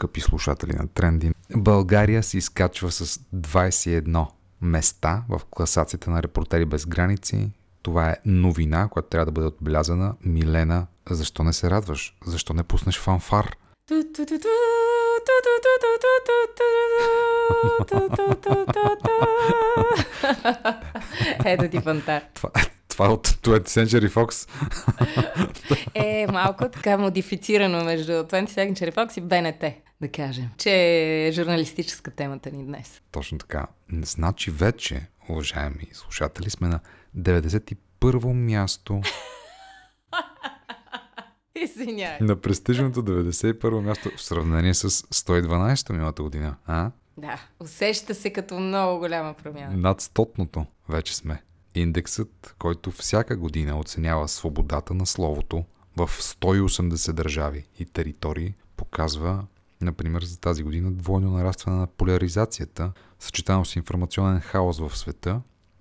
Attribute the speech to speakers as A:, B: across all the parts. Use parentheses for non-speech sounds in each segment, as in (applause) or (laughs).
A: скъпи слушатели на Тренди. България се изкачва с 21 места в класацията на Репортери без граници. Това е новина, която трябва да бъде отбелязана. Милена, защо не се радваш? Защо не пуснеш фанфар?
B: Ето ти фантар.
A: Това, това е от 20th Century Fox.
B: е, малко така модифицирано между 20th Century Fox и БНТ, да кажем. Че е журналистическа темата ни днес.
A: Точно така. Значи вече, уважаеми слушатели, сме на 91-во място (laughs)
B: Извинявай.
A: на престижното 91-во място в сравнение с 112-то миналата година. А?
B: Да, усеща се като много голяма промяна.
A: Над стотното вече сме. Индексът, който всяка година оценява свободата на словото в 180 държави и територии, показва, например, за тази година двойно нарастване на поляризацията, съчетано с информационен хаос в света.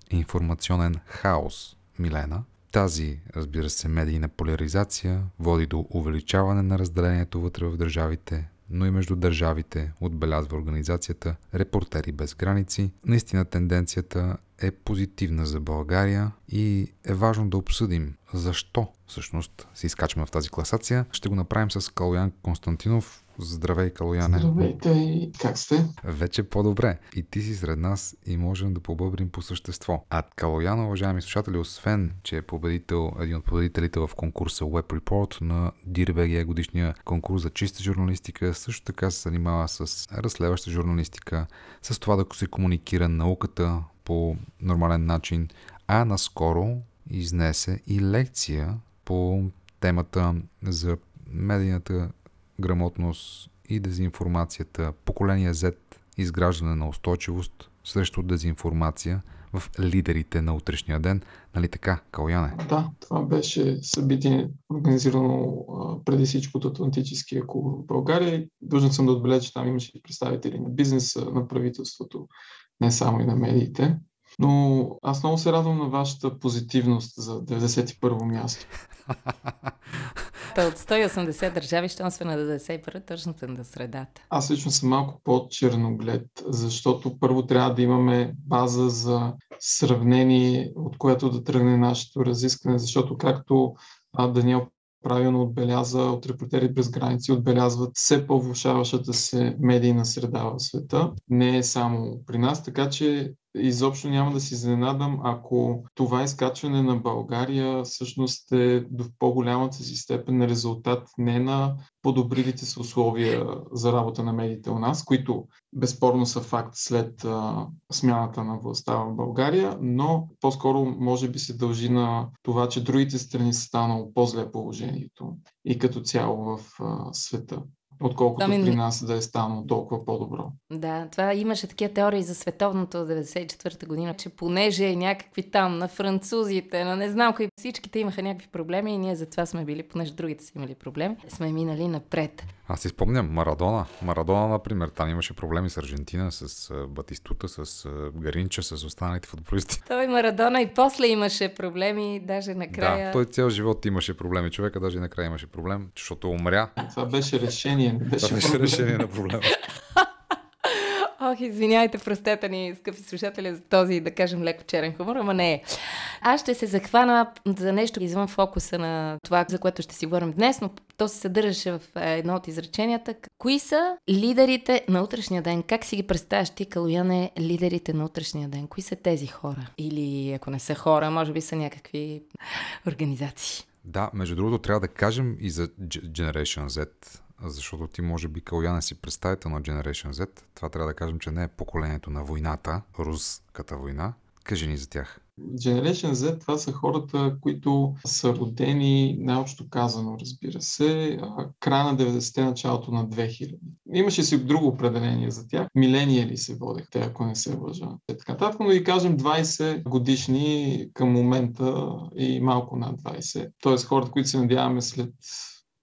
A: Информационен хаос, Милена. Тази, разбира се, медийна поляризация води до увеличаване на разделението вътре в държавите, но и между държавите, отбелязва организацията Репортери без граници. Наистина тенденцията е позитивна за България и е важно да обсъдим защо всъщност се изкачваме в тази класация. Ще го направим с Калоян Константинов. Здравей, Калояне.
C: Здравейте и как сте?
A: Вече по-добре. И ти си сред нас и можем да побъбрим по същество. А Калоян, уважаеми слушатели, освен, че е победител, един от победителите в конкурса Web Report на DIRBG годишния конкурс за чиста журналистика, също така се занимава с разследваща журналистика, с това да се комуникира науката по нормален начин, а наскоро изнесе и лекция по темата за медийната грамотност и дезинформацията, поколение Z, изграждане на устойчивост срещу дезинформация в лидерите на утрешния ден. Нали така, Каляне?
C: Да, това беше събитие, организирано преди всичко от Атлантическия клуб в България. Дължен съм да отбележа, че там имаше и представители на бизнеса, на правителството, не само и на медиите. Но аз много се радвам на вашата позитивност за 91-во място. (laughs)
B: Та от 180 държави, щом сме на 91 точно на средата.
C: Аз лично съм малко по-черноглед, защото първо трябва да имаме база за сравнение, от което да тръгне нашето разискване, защото както Даниел правилно отбеляза от репортери без граници, отбелязват все по-влушаващата се медийна среда в света. Не е само при нас, така че изобщо няма да си изненадам, ако това изкачване на България всъщност е до по-голямата си степен резултат не на подобрилите се условия за работа на медиите у нас, които безспорно са факт след а, смяната на властта в България, но по-скоро може би се дължи на това, че другите страни са станало по-зле положението и като цяло в а, света отколкото ами... при нас да е станало толкова по-добро.
B: Да, това имаше такива теории за световното от 94-та година, че понеже някакви там на французите, на не знам кои, всичките имаха някакви проблеми и ние затова сме били, понеже другите са имали проблем, сме минали напред.
A: Аз си спомням Марадона. Марадона, например, там имаше проблеми с Аржентина, с Батистута, с Гаринча, с останалите футболисти. (laughs)
B: Той Марадона и после имаше проблеми, даже накрая.
A: Да, той цял живот имаше проблеми. Човека даже накрая имаше проблем, защото умря.
C: Това беше решение, не беше,
A: Това беше решение на проблема. (laughs)
B: Ох, извиняйте, простете ни, скъпи слушатели, за този, да кажем, леко черен хумор, ама не е. Аз ще се захвана за нещо извън фокуса на това, за което ще си говорим днес, но то се съдържаше в едно от изреченията. Кои са лидерите на утрешния ден? Как си ги представяш ти, Калуяне, лидерите на утрешния ден? Кои са тези хора? Или ако не са хора, може би са някакви организации.
A: Да, между другото, трябва да кажем и за Generation Z защото ти може би Каляне си представител на Generation Z. Това трябва да кажем, че не е поколението на войната, руската война. Кажи ни за тях.
C: Generation Z това са хората, които са родени, най-общо казано, разбира се, края на 90-те, началото на 2000. Имаше си друго определение за тях. Милениали се водехте, ако не се лъжа. Е така татко, но и кажем 20 годишни към момента и малко над 20. Тоест хората, които се надяваме след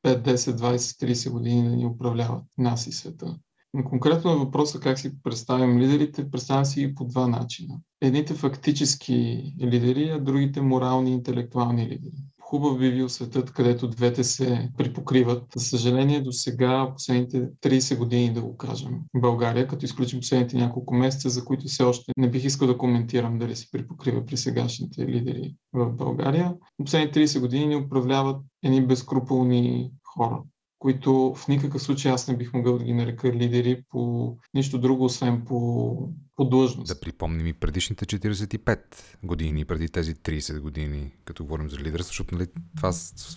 C: 5, 10, 20, 30 години да ни управляват нас и света. Но конкретно на въпроса как си представим лидерите, представям си ги по два начина. Едните фактически лидери, а другите морални и интелектуални лидери. хубав би бил светът, където двете се припокриват. За съжаление, до сега, последните 30 години, да го кажем, България, като изключим последните няколко месеца, за които все още не бих искал да коментирам дали се припокрива при сегашните лидери в България. Последните 30 години ни управляват едни безкруполни хора, които в никакъв случай аз не бих могъл да ги нарека лидери по нищо друго, освен по, по длъжност.
A: Да припомним и предишните 45 години, преди тези 30 години, като говорим за лидерство, защото нали, това,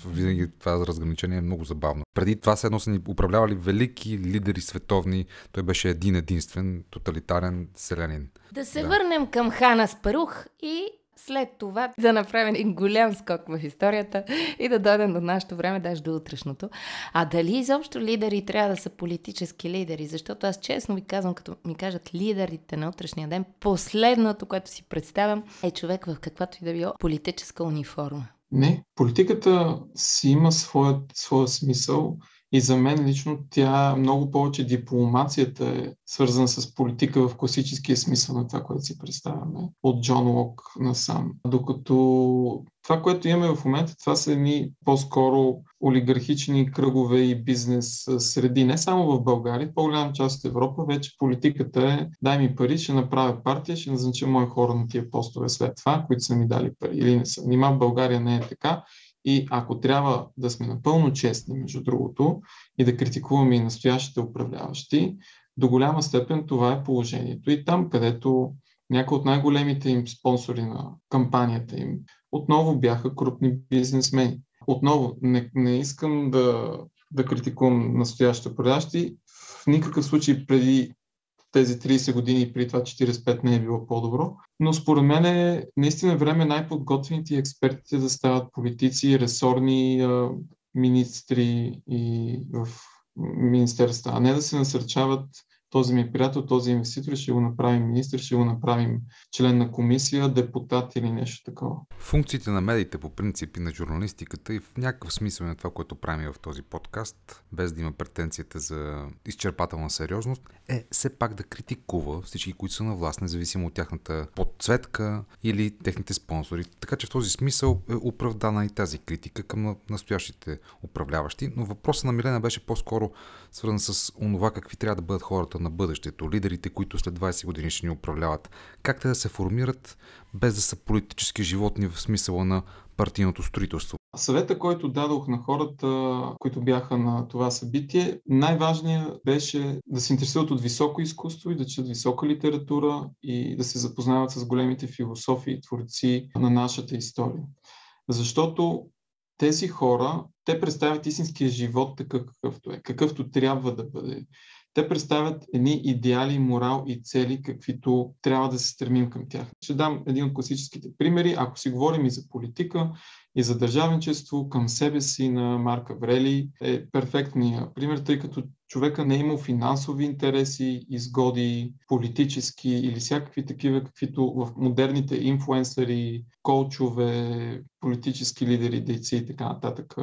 A: винаги това разграничение е много забавно. Преди това се едно са ни управлявали велики лидери световни. Той беше един единствен тоталитарен селянин.
B: Да се да. върнем към Хана Спарух и след това да направим един голям скок в историята и да дойдем до нашето време, даже до утрешното. А дали изобщо лидери трябва да са политически лидери? Защото аз честно ви казвам, като ми кажат лидерите на утрешния ден, последното, което си представям, е човек в каквато и да било политическа униформа.
C: Не, политиката си има своят, своя смисъл и за мен лично тя много повече дипломацията е свързана с политика в класическия смисъл на това, което си представяме от Джон Лок насам. Докато това, което имаме в момента, това са едни по-скоро олигархични кръгове и бизнес среди. Не само в България, по-голяма част от Европа вече политиката е дай ми пари, ще направя партия, ще назнача мои хора на тия постове след това, които са ми дали пари или не са. Нима в България не е така и ако трябва да сме напълно честни, между другото, и да критикуваме и настоящите управляващи, до голяма степен това е положението. И там, където някои от най-големите им спонсори на кампанията им отново бяха крупни бизнесмени. Отново, не, не искам да, да критикувам настоящите управляващи. В никакъв случай преди тези 30 години, при това 45 не е било по-добро. Но според мен е наистина време най-подготвените експертите да стават политици, ресорни министри и в министерства, а не да се насърчават този ми е приятел, този инвеститор, ще го направим министр, ще го направим член на комисия, депутат или нещо такова.
A: Функциите на медиите по принципи на журналистиката и в някакъв смисъл на това, което правим в този подкаст, без да има претенцията за изчерпателна сериозност, е все пак да критикува всички, които са на власт, независимо от тяхната подцветка или техните спонсори. Така че в този смисъл е оправдана и тази критика към настоящите управляващи. Но въпросът на Милена беше по-скоро свързан с онова какви трябва да бъдат хората на бъдещето, лидерите, които след 20 години ще ни управляват. Как те да се формират без да са политически животни в смисъла на партийното строителство?
C: Съвета, който дадох на хората, които бяха на това събитие, най-важният беше да се интересуват от високо изкуство и да четат висока литература и да се запознават с големите философии и творци на нашата история. Защото тези хора, те представят истинския живот такъв какъвто е, какъвто трябва да бъде. Те представят едни идеали, морал и цели, каквито трябва да се стремим към тях. Ще дам един от класическите примери. Ако си говорим и за политика, и за държавничество към себе си на Марка Врели е перфектният пример, тъй като човека не е имал финансови интереси, изгоди, политически или всякакви такива, каквито в модерните инфлуенсъри, колчове, политически лидери, дейци и така нататък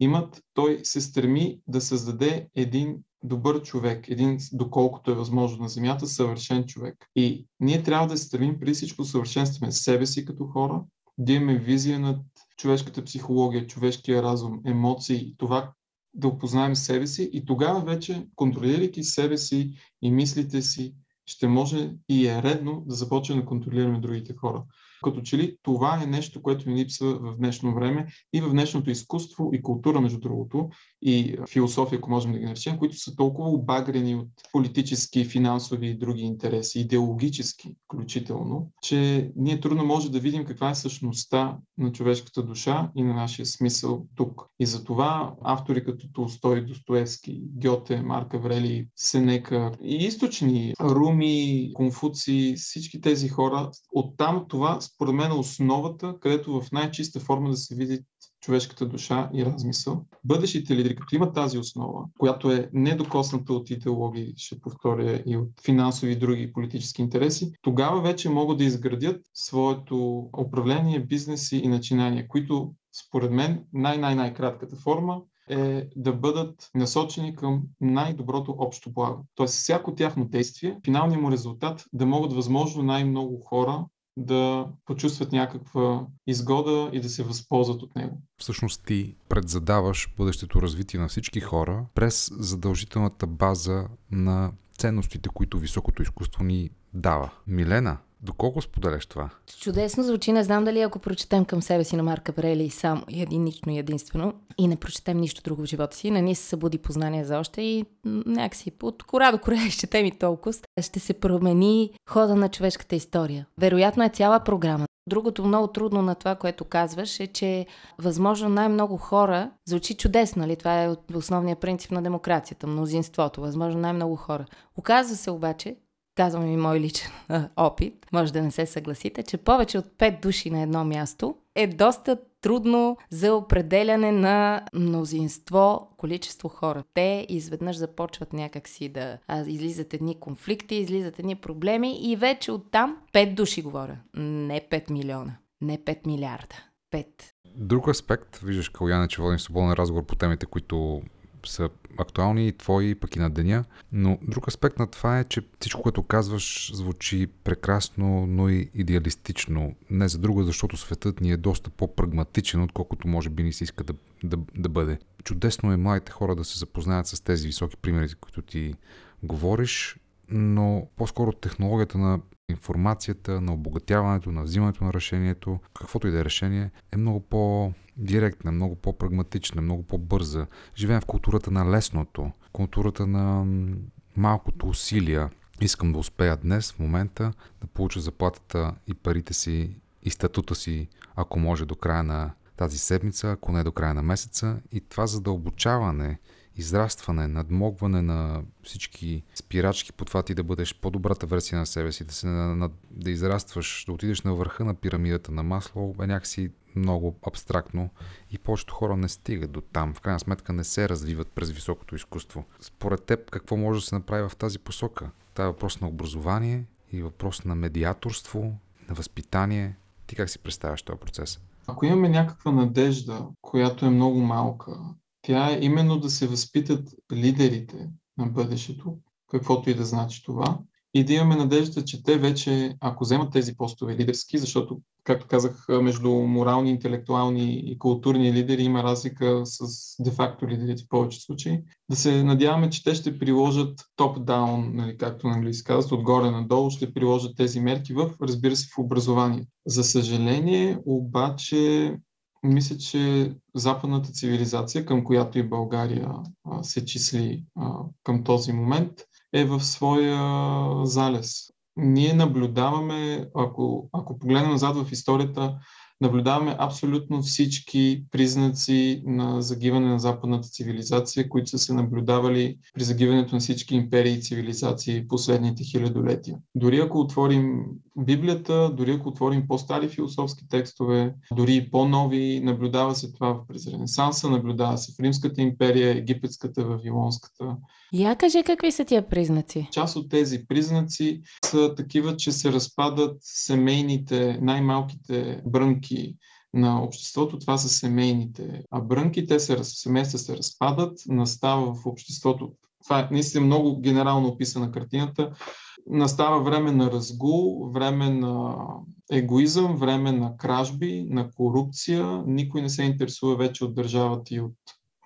C: имат. Той се стреми да създаде един добър човек, един, доколкото е възможно на Земята, съвършен човек. И ние трябва да се стремим преди всичко съвършенстваме себе си като хора, да имаме визия над човешката психология, човешкия разум, емоции, това да опознаем себе си и тогава вече, контролирайки себе си и мислите си, ще може и е редно да започнем да контролираме другите хора. Като че ли това е нещо, което ни липсва в днешно време и в днешното изкуство и култура, между другото, и философия, ако можем да ги наречем, които са толкова обагрени от политически, финансови и други интереси, идеологически включително, че ние трудно може да видим каква е същността на човешката душа и на нашия смисъл тук. И затова автори като Толстой, Достоевски, Гьоте, Марка Врели, Сенека и източни, Руми, Конфуци, всички тези хора, оттам това според мен е основата, където в най-чиста форма да се види човешката душа и размисъл. Бъдещите лидери, като имат тази основа, която е недокосната от идеологии, ще повторя, и от финансови и други политически интереси, тогава вече могат да изградят своето управление, бизнеси и начинания, които според мен най-най-най-кратката форма е да бъдат насочени към най-доброто общо благо. Тоест всяко тяхно действие, финалният му резултат да могат възможно най-много хора да почувстват някаква изгода и да се възползват от него.
A: Всъщност ти предзадаваш бъдещето развитие на всички хора през задължителната база на ценностите, които високото изкуство ни дава. Милена, Доколко споделяш това?
B: Чудесно звучи. Не знам дали ако прочетем към себе си на Марка Брели само единично и единствено и не прочетем нищо друго в живота си, не ни се събуди познание за още и някакси от кора до кора (laughs) изчетем и толкова, ще се промени хода на човешката история. Вероятно е цяла програма. Другото много трудно на това, което казваш, е, че възможно най-много хора, звучи чудесно, нали? Това е основният принцип на демокрацията, мнозинството, възможно най-много хора. Оказва се обаче, казвам и мой личен опит, може да не се съгласите, че повече от 5 души на едно място е доста трудно за определяне на мнозинство, количество хора. Те изведнъж започват някакси да а, излизат едни конфликти, излизат едни проблеми и вече оттам 5 души говоря. Не 5 милиона, не 5 милиарда. 5.
A: Друг аспект, виждаш, Каляна, че водим свободен разговор по темите, които са актуални и твои, пък и на деня. Но друг аспект на това е, че всичко, което казваш, звучи прекрасно, но и идеалистично. Не за друго, защото светът ни е доста по-прагматичен, отколкото може би ни се иска да, да, да бъде. Чудесно е младите хора да се запознаят с тези високи примери, които ти говориш, но по-скоро технологията на информацията, на обогатяването, на взимането на решението, каквото и да е решение, е много по-директна, много по-прагматична, много по-бърза. Живеем в културата на лесното, културата на малкото усилия. Искам да успея днес, в момента, да получа заплатата и парите си и статута си, ако може до края на тази седмица, ако не до края на месеца. И това задълбочаване израстване, надмогване на всички спирачки по това ти да бъдеш по-добрата версия на себе си, да, се, на, да израстваш, да отидеш на върха на пирамидата на масло, е някакси много абстрактно и повечето хора не стигат до там. В крайна сметка не се развиват през високото изкуство. Според теб какво може да се направи в тази посока? Това е въпрос на образование и въпрос на медиаторство, на възпитание. Ти как си представяш този процес?
C: Ако имаме някаква надежда, която е много малка, тя е именно да се възпитат лидерите на бъдещето, каквото и да значи това, и да имаме надежда, че те вече, ако вземат тези постове лидерски, защото, както казах, между морални, интелектуални и културни лидери има разлика с де-факто лидерите в повече случаи, да се надяваме, че те ще приложат топ-даун, нали, както на английски казват, отгоре надолу, ще приложат тези мерки в, разбира се, в образование. За съжаление, обаче, мисля, че западната цивилизация, към която и България а, се числи а, към този момент, е в своя залез. Ние наблюдаваме, ако, ако погледнем назад в историята, наблюдаваме абсолютно всички признаци на загиване на западната цивилизация, които са се наблюдавали при загиването на всички империи и цивилизации последните хилядолетия. Дори ако отворим Библията, дори ако отворим по-стари философски текстове, дори и по-нови, наблюдава се това през Ренесанса, наблюдава се в Римската империя, Египетската, Вавилонската.
B: Я кажи какви са тия признаци?
C: Част от тези признаци са такива, че се разпадат семейните, най-малките брънки на обществото, това са семейните а брънки, те се, семейства се разпадат, настава в обществото. Това е наистина много генерално описана картината настава време на разгул, време на егоизъм, време на кражби, на корупция. Никой не се интересува вече от държавата и от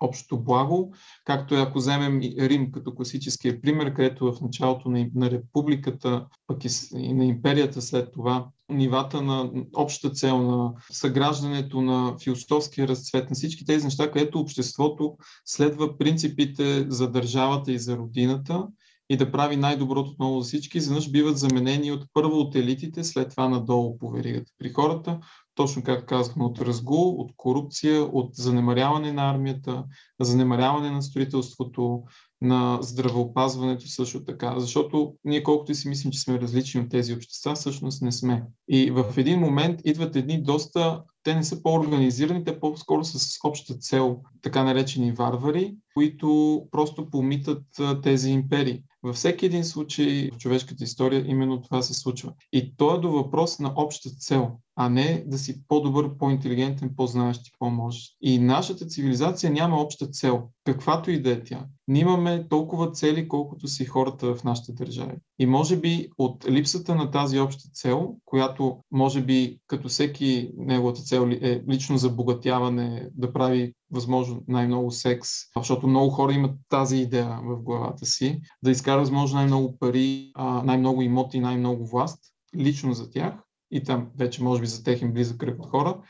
C: общото благо, както е ако вземем Рим като класическия пример, където в началото на, на републиката, пък и, и на империята след това, нивата на общата цел на съграждането на философския разцвет, на всички тези неща, където обществото следва принципите за държавата и за родината и да прави най-доброто отново за всички, изведнъж биват заменени от първо от елитите, след това надолу по веригата. При хората, точно както казахме, от разгул, от корупция, от занемаряване на армията, занемаряване на строителството, на здравеопазването също така. Защото ние колкото и си мислим, че сме различни от тези общества, всъщност не сме. И в един момент идват едни доста, те не са по-организирани, те по-скоро с обща цел, така наречени варвари, които просто помитат тези империи. Във всеки един случай в човешката история именно това се случва. И то е до въпрос на обща цел. а не да си по-добър, по-интелигентен, по-знаещ и по-можещ. И нашата цивилизация няма обща цел, каквато и да е тя. Ние имаме толкова цели, колкото си хората в нашите държави. И може би от липсата на тази обща цел, която може би като всеки неговата цел е лично забогатяване, да прави възможно най-много секс, защото много хора имат тази идея в главата си, да изкара възможно най-много пари, най-много имоти, най-много власт, лично за тях, и там вече може би за техен близък кръг от хора,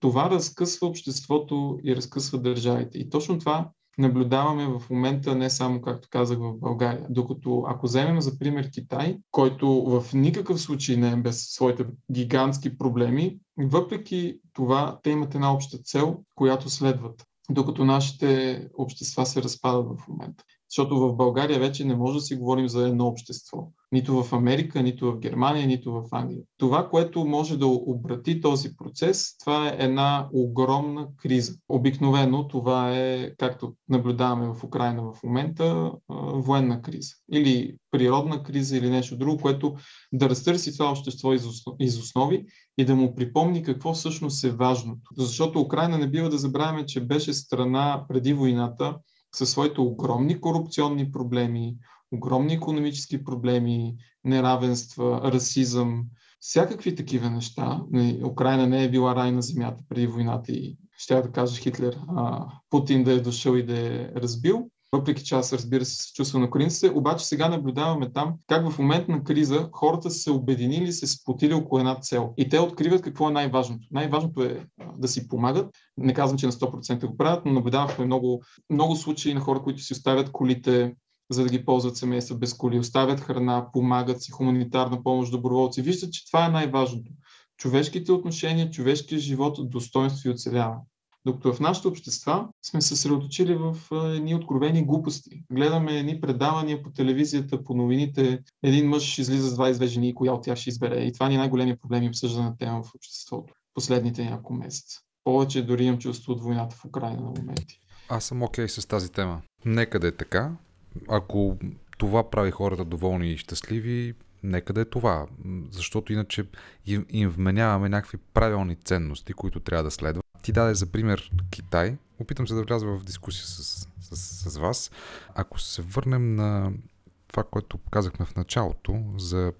C: това разкъсва обществото и разкъсва държавите. И точно това наблюдаваме в момента не само, както казах, в България. Докато ако вземем за пример Китай, който в никакъв случай не е без своите гигантски проблеми, въпреки това те имат една обща цел, която следват докато нашите общества се разпадат в момента. Защото в България вече не може да си говорим за едно общество. Нито в Америка, нито в Германия, нито в Англия. Това, което може да обрати този процес, това е една огромна криза. Обикновено това е, както наблюдаваме в Украина в момента, военна криза. Или природна криза, или нещо друго, което да разтърси това общество из основи и да му припомни какво всъщност е важното. Защото Украина не бива да забравяме, че беше страна преди войната, със своите огромни корупционни проблеми, огромни економически проблеми, неравенства, расизъм, всякакви такива неща. Украина не е била рай на земята преди войната и ще да кажа Хитлер, а, Путин да е дошъл и да е разбил въпреки че аз разбира се се чувствам на украинците, обаче сега наблюдаваме там как в момент на криза хората са се обединили, се спотили около една цел. И те откриват какво е най-важното. Най-важното е да си помагат. Не казвам, че на 100% го правят, но наблюдавахме много, много случаи на хора, които си оставят колите, за да ги ползват семейства без коли, оставят храна, помагат си, хуманитарна помощ, доброволци. Виждат, че това е най-важното. Човешките отношения, човешкия живот, достоинство и оцеляване. Докато в нашите общества сме се съсредоточили в едни откровени глупости. Гледаме едни предавания по телевизията, по новините. Един мъж излиза с 22 жени и коя от тях ще избере. И това ни е най-големия проблем и обсъждана тема в обществото последните няколко месеца. Повече дори имам чувство от войната в Украина на моменти.
A: Аз съм окей okay с тази тема. Нека да е така. Ако това прави хората доволни и щастливи, нека да е това. Защото иначе им, вменяваме някакви правилни ценности, които трябва да следват. Ти даде за пример Китай. Опитам се да вляза в дискусия с, с, с вас. Ако се върнем на това, което показахме в началото за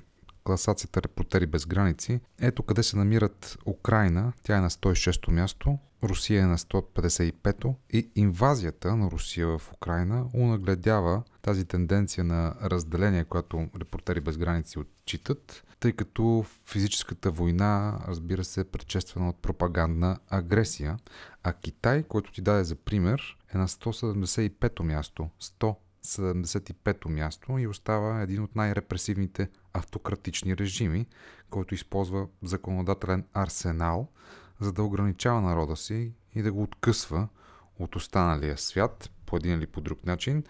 A: класацията Репортери без граници, ето къде се намират Украина, тя е на 106-то място, Русия е на 155-то и инвазията на Русия в Украина унагледява тази тенденция на разделение, която Репортери без граници отчитат тъй като физическата война, разбира се, е предшествана от пропагандна агресия, а Китай, който ти даде за пример, е на 175-то място. 175-то място и остава един от най-репресивните автократични режими, който използва законодателен арсенал, за да ограничава народа си и да го откъсва от останалия свят по един или по друг начин.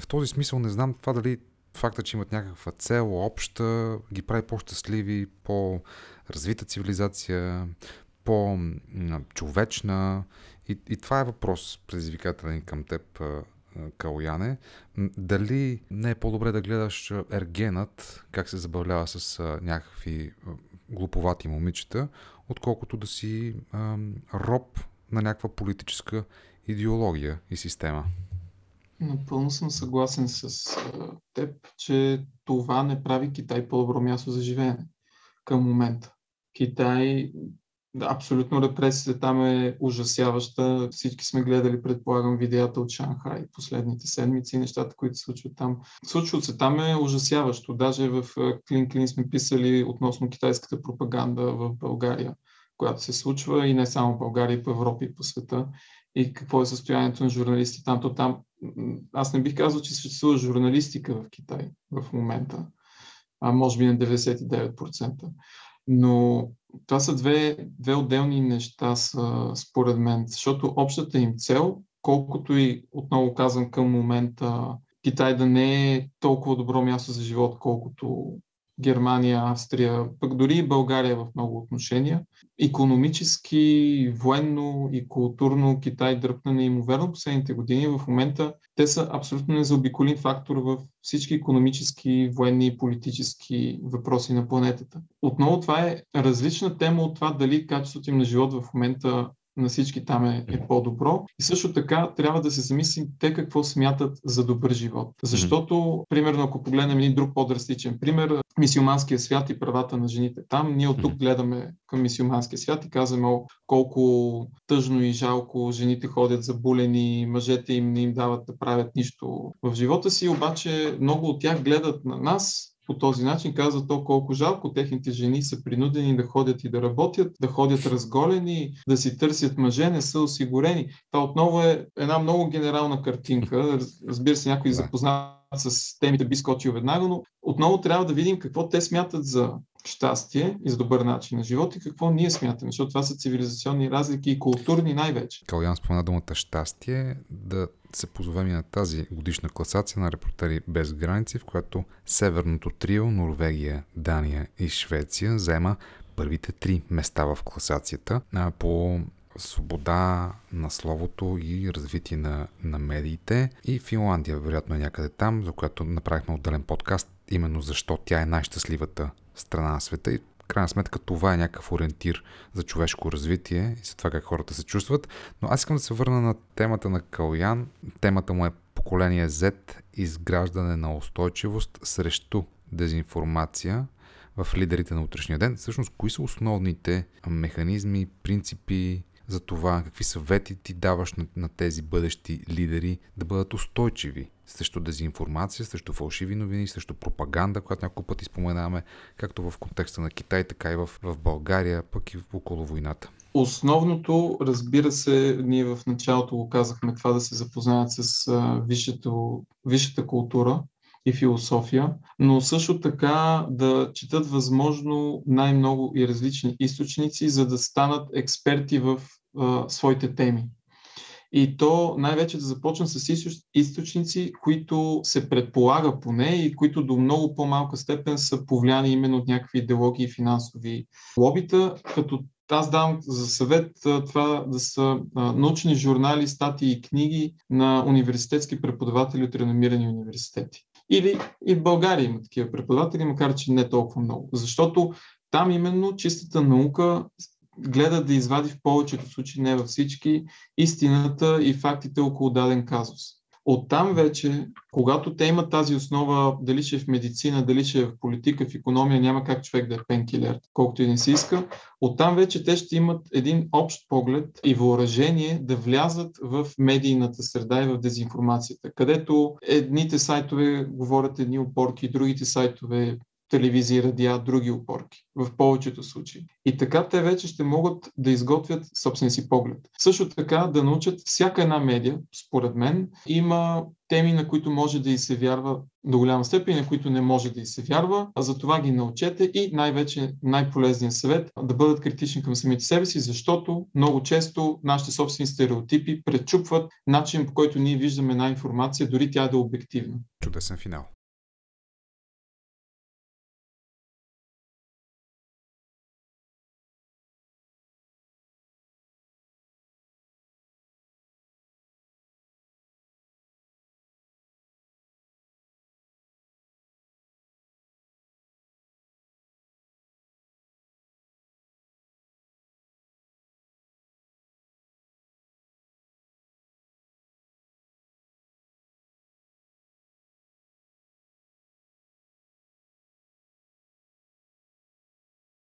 A: В този смисъл не знам това дали факта, че имат някаква цел обща, ги прави по-щастливи, по-развита цивилизация, по-човечна. И, и това е въпрос предизвикателен към теб, Калояне. Дали не е по-добре да гледаш ергенът, как се забавлява с някакви глуповати момичета, отколкото да си роб на някаква политическа идеология и система?
C: Напълно съм съгласен с теб, че това не прави Китай по-добро място за живеене към момента. Китай, абсолютно репресията там е ужасяваща. Всички сме гледали, предполагам, видеята от Шанхай последните седмици, нещата, които се случват там. Случват се там е ужасяващо. Даже в Клин Клин сме писали относно китайската пропаганда в България, която се случва и не само в България, и по Европа и по света и какво е състоянието на журналисти там. То там аз не бих казал, че съществува журналистика в Китай в момента, а може би на 99%. Но това са две, две отделни неща, са, според мен, защото общата им цел, колкото и отново казвам към момента, Китай да не е толкова добро място за живот, колкото Германия, Австрия, пък дори и България в много отношения. Економически, военно и културно Китай дръпна неимоверно последните години. В момента те са абсолютно незаобиколен фактор в всички економически, военни и политически въпроси на планетата. Отново това е различна тема от това дали качеството им на живот в момента на всички там е, е по-добро. И също така трябва да се замислим те какво смятат за добър живот. Защото, примерно, ако погледнем един друг по-драстичен пример, мисиоманския свят и правата на жените там, ние от тук гледаме към мисиоманския свят и казваме о, колко тъжно и жалко жените ходят забулени, мъжете им не им дават да правят нищо в живота си, обаче много от тях гледат на нас по този начин казва то колко жалко техните жени са принудени да ходят и да работят, да ходят разголени, да си търсят мъже, не са осигурени. Това отново е една много генерална картинка. Разбира се, някой запознат с темите би скочил веднага, но отново трябва да видим какво те смятат за щастие и за добър начин на живот и какво ние смятаме, защото това са цивилизационни разлики и културни най-вече.
A: Калян спомена думата щастие, да се позовем и на тази годишна класация на репортери без граници, в която северното трио Норвегия, Дания и Швеция заема първите три места в класацията по свобода на словото и развитие на, на медиите. И Финландия, вероятно е някъде там, за която направихме отделен подкаст, именно защо тя е най-щастливата страна на света и крайна сметка това е някакъв ориентир за човешко развитие и за това как хората се чувстват. Но аз искам да се върна на темата на Калян. Темата му е поколение Z, изграждане на устойчивост срещу дезинформация в лидерите на утрешния ден. Всъщност, кои са основните механизми, принципи, за това какви съвети ти даваш на, на тези бъдещи лидери да бъдат устойчиви срещу дезинформация, срещу фалшиви новини, срещу пропаганда, която няколко пъти споменаваме, както в контекста на Китай, така и в, в България, пък и около войната.
C: Основното, разбира се, ние в началото го казахме, това да се запознаят с висшето, висшата култура и философия, но също така да четат възможно най-много и различни източници, за да станат експерти в а, своите теми. И то най-вече да започна с източници, които се предполага поне и които до много по-малка степен са повлияни именно от някакви идеологии и финансови лобита, като аз дам за съвет това да са научни журнали, статии и книги на университетски преподаватели от реномирани университети. Или и в България има такива преподаватели, макар че не толкова много. Защото там именно чистата наука гледа да извади в повечето случаи, не във всички, истината и фактите около даден казус. Оттам вече, когато те имат тази основа, дали ще е в медицина, дали ще е в политика, в економия, няма как човек да е пенкилер, колкото и не си иска, оттам вече те ще имат един общ поглед и въоръжение да влязат в медийната среда и в дезинформацията, където едните сайтове говорят едни опорки, другите сайтове телевизии, радиа, други опорки, в повечето случаи. И така те вече ще могат да изготвят собствен си поглед. Също така да научат всяка една медия, според мен, има теми, на които може да и се вярва до голяма степен, на които не може да и се вярва. А за това ги научете и най-вече най-полезният съвет да бъдат критични към самите себе си, защото много често нашите собствени стереотипи пречупват начин по който ние виждаме една информация, дори тя да е обективна.
A: Чудесен финал.